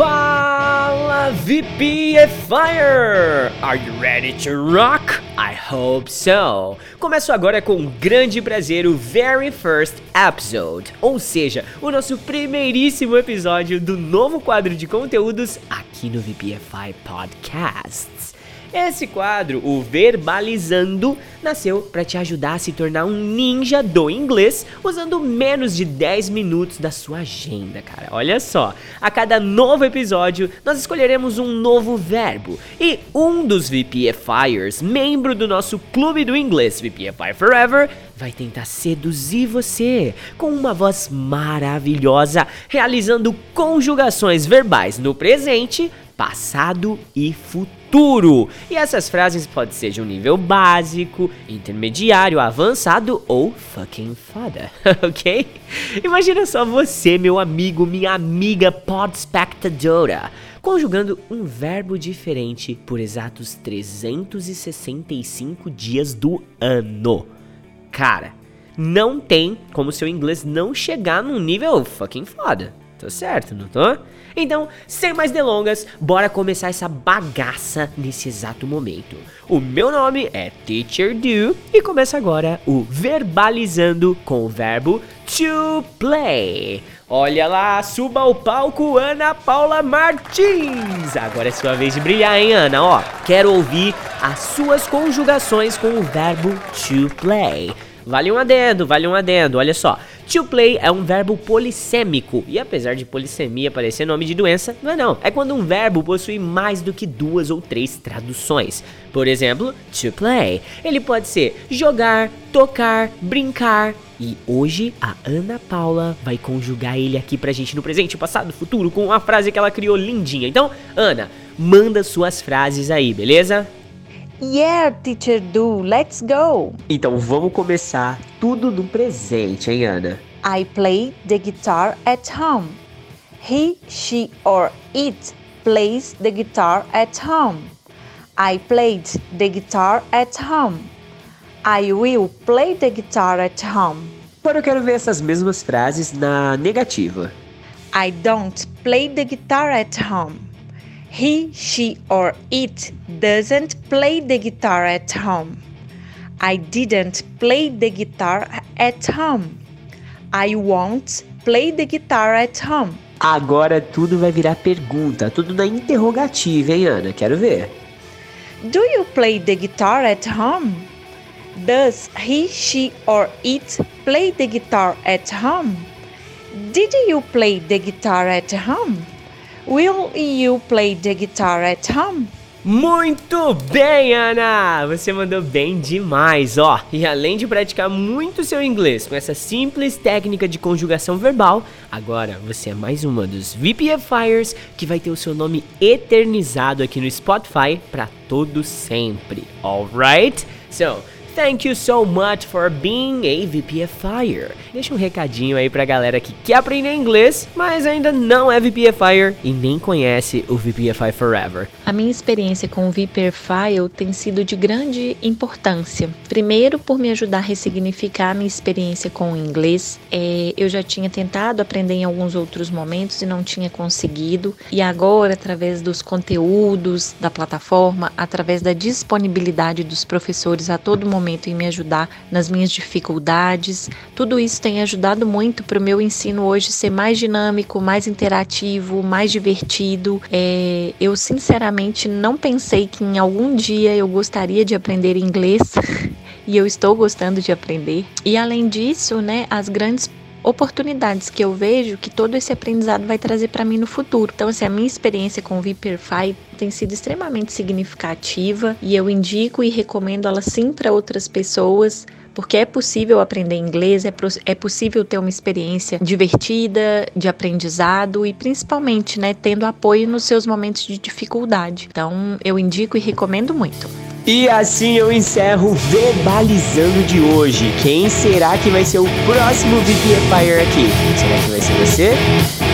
Fala VPFire! Are you ready to rock? I hope so! Começo agora com um grande prazer o very first episode, ou seja, o nosso primeiríssimo episódio do novo quadro de conteúdos aqui no VPFI Podcasts. Esse quadro, o Verbalizando, nasceu para te ajudar a se tornar um ninja do inglês usando menos de 10 minutos da sua agenda, cara. Olha só, a cada novo episódio nós escolheremos um novo verbo e um dos VPFIers, membro do nosso clube do inglês VPFI Forever, vai tentar seduzir você com uma voz maravilhosa, realizando conjugações verbais no presente, passado e futuro. E essas frases podem ser de um nível básico, intermediário, avançado ou fucking foda, ok? Imagina só você, meu amigo, minha amiga podspectadora, conjugando um verbo diferente por exatos 365 dias do ano. Cara, não tem como seu inglês não chegar num nível fucking foda. Tô certo, não tô? Então, sem mais delongas, bora começar essa bagaça nesse exato momento. O meu nome é Teacher Do e começa agora o Verbalizando com o verbo to play. Olha lá, suba ao palco Ana Paula Martins. Agora é sua vez de brilhar, hein, Ana? Ó, quero ouvir as suas conjugações com o verbo to play. Vale um adendo, vale um adendo, olha só. To play é um verbo polissêmico, e apesar de polissemia parecer nome de doença, não é não. É quando um verbo possui mais do que duas ou três traduções. Por exemplo, to play. Ele pode ser jogar, tocar, brincar. E hoje a Ana Paula vai conjugar ele aqui pra gente no presente, passado, futuro, com uma frase que ela criou lindinha. Então, Ana, manda suas frases aí, beleza? Yeah, teacher do. Let's go. Então vamos começar tudo no presente, hein, Ana? I play the guitar at home. He, she or it plays the guitar at home. I played the guitar at home. I will play the guitar at home. Agora eu quero ver essas mesmas frases na negativa. I don't play the guitar at home. He, she, or it doesn't play the guitar at home. I didn't play the guitar at home. I won't play the guitar at home. Agora tudo vai virar pergunta, tudo na interrogativa, hein, Ana? Quero ver. Do you play the guitar at home? Does he, she, or it play the guitar at home? Did you play the guitar at home? Will you play the guitar at home? Muito bem, Ana! Você mandou bem demais, ó. E além de praticar muito seu inglês com essa simples técnica de conjugação verbal, agora você é mais uma dos VPFires que vai ter o seu nome eternizado aqui no Spotify para todo sempre. Alright? So, Thank you so much for being a VPFire. Deixa um recadinho aí pra galera que quer aprender inglês, mas ainda não é VPFire e nem conhece o VPFI Forever. A minha experiência com o VPFI tem sido de grande importância. Primeiro, por me ajudar a ressignificar a minha experiência com o inglês. É, eu já tinha tentado aprender em alguns outros momentos e não tinha conseguido. E agora, através dos conteúdos da plataforma, através da disponibilidade dos professores a todo momento, momento em me ajudar nas minhas dificuldades. Tudo isso tem ajudado muito para o meu ensino hoje ser mais dinâmico, mais interativo, mais divertido. É, eu sinceramente não pensei que em algum dia eu gostaria de aprender inglês. e eu estou gostando de aprender. E além disso, né, as grandes oportunidades que eu vejo que todo esse aprendizado vai trazer para mim no futuro. Então, assim, a minha experiência com o Viperfy tem sido extremamente significativa e eu indico e recomendo ela sim para outras pessoas porque é possível aprender inglês, é, é possível ter uma experiência divertida, de aprendizado e principalmente, né, tendo apoio nos seus momentos de dificuldade. Então, eu indico e recomendo muito. E assim eu encerro Verbalizando de hoje. Quem será que vai ser o próximo VP Fire aqui? Será que vai ser você?